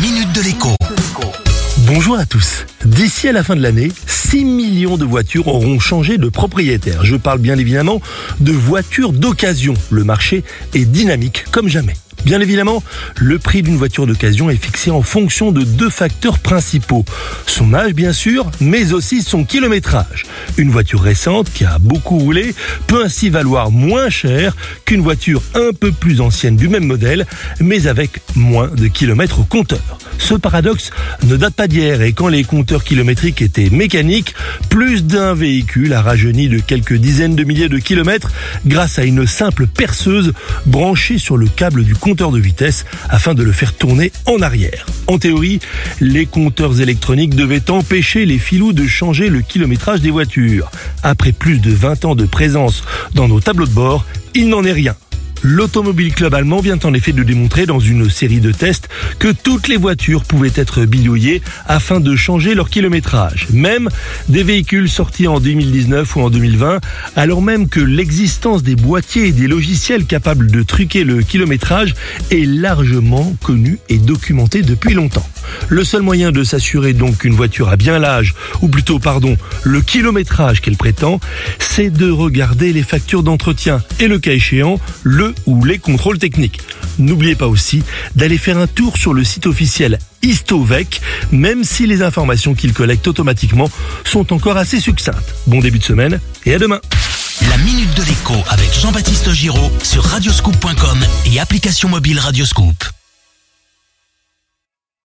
minute de l'écho. Bonjour à tous. D'ici à la fin de l'année, 6 millions de voitures auront changé de propriétaire. Je parle bien évidemment de voitures d'occasion. Le marché est dynamique comme jamais. Bien évidemment, le prix d'une voiture d'occasion est fixé en fonction de deux facteurs principaux. Son âge bien sûr, mais aussi son kilométrage. Une voiture récente qui a beaucoup roulé peut ainsi valoir moins cher qu'une voiture un peu plus ancienne du même modèle, mais avec moins de kilomètres au compteur. Ce paradoxe ne date pas d'hier et quand les compteurs kilométriques étaient mécaniques, plus d'un véhicule a rajeuni de quelques dizaines de milliers de kilomètres grâce à une simple perceuse branchée sur le câble du compteur de vitesse afin de le faire tourner en arrière. En théorie, les compteurs électroniques devaient empêcher les filous de changer le kilométrage des voitures. Après plus de 20 ans de présence dans nos tableaux de bord, il n'en est rien. L'Automobile Club allemand vient en effet de démontrer dans une série de tests que toutes les voitures pouvaient être bidouillées afin de changer leur kilométrage. Même des véhicules sortis en 2019 ou en 2020, alors même que l'existence des boîtiers et des logiciels capables de truquer le kilométrage est largement connue et documentée depuis longtemps. Le seul moyen de s'assurer donc qu'une voiture a bien l'âge, ou plutôt pardon, le kilométrage qu'elle prétend, c'est de regarder les factures d'entretien et le cas échéant, le ou les contrôles techniques. N'oubliez pas aussi d'aller faire un tour sur le site officiel Istovec, même si les informations qu'il collecte automatiquement sont encore assez succinctes. Bon début de semaine et à demain. La minute de l'écho avec Jean-Baptiste Giraud sur radioscoop.com et application mobile Radioscoop.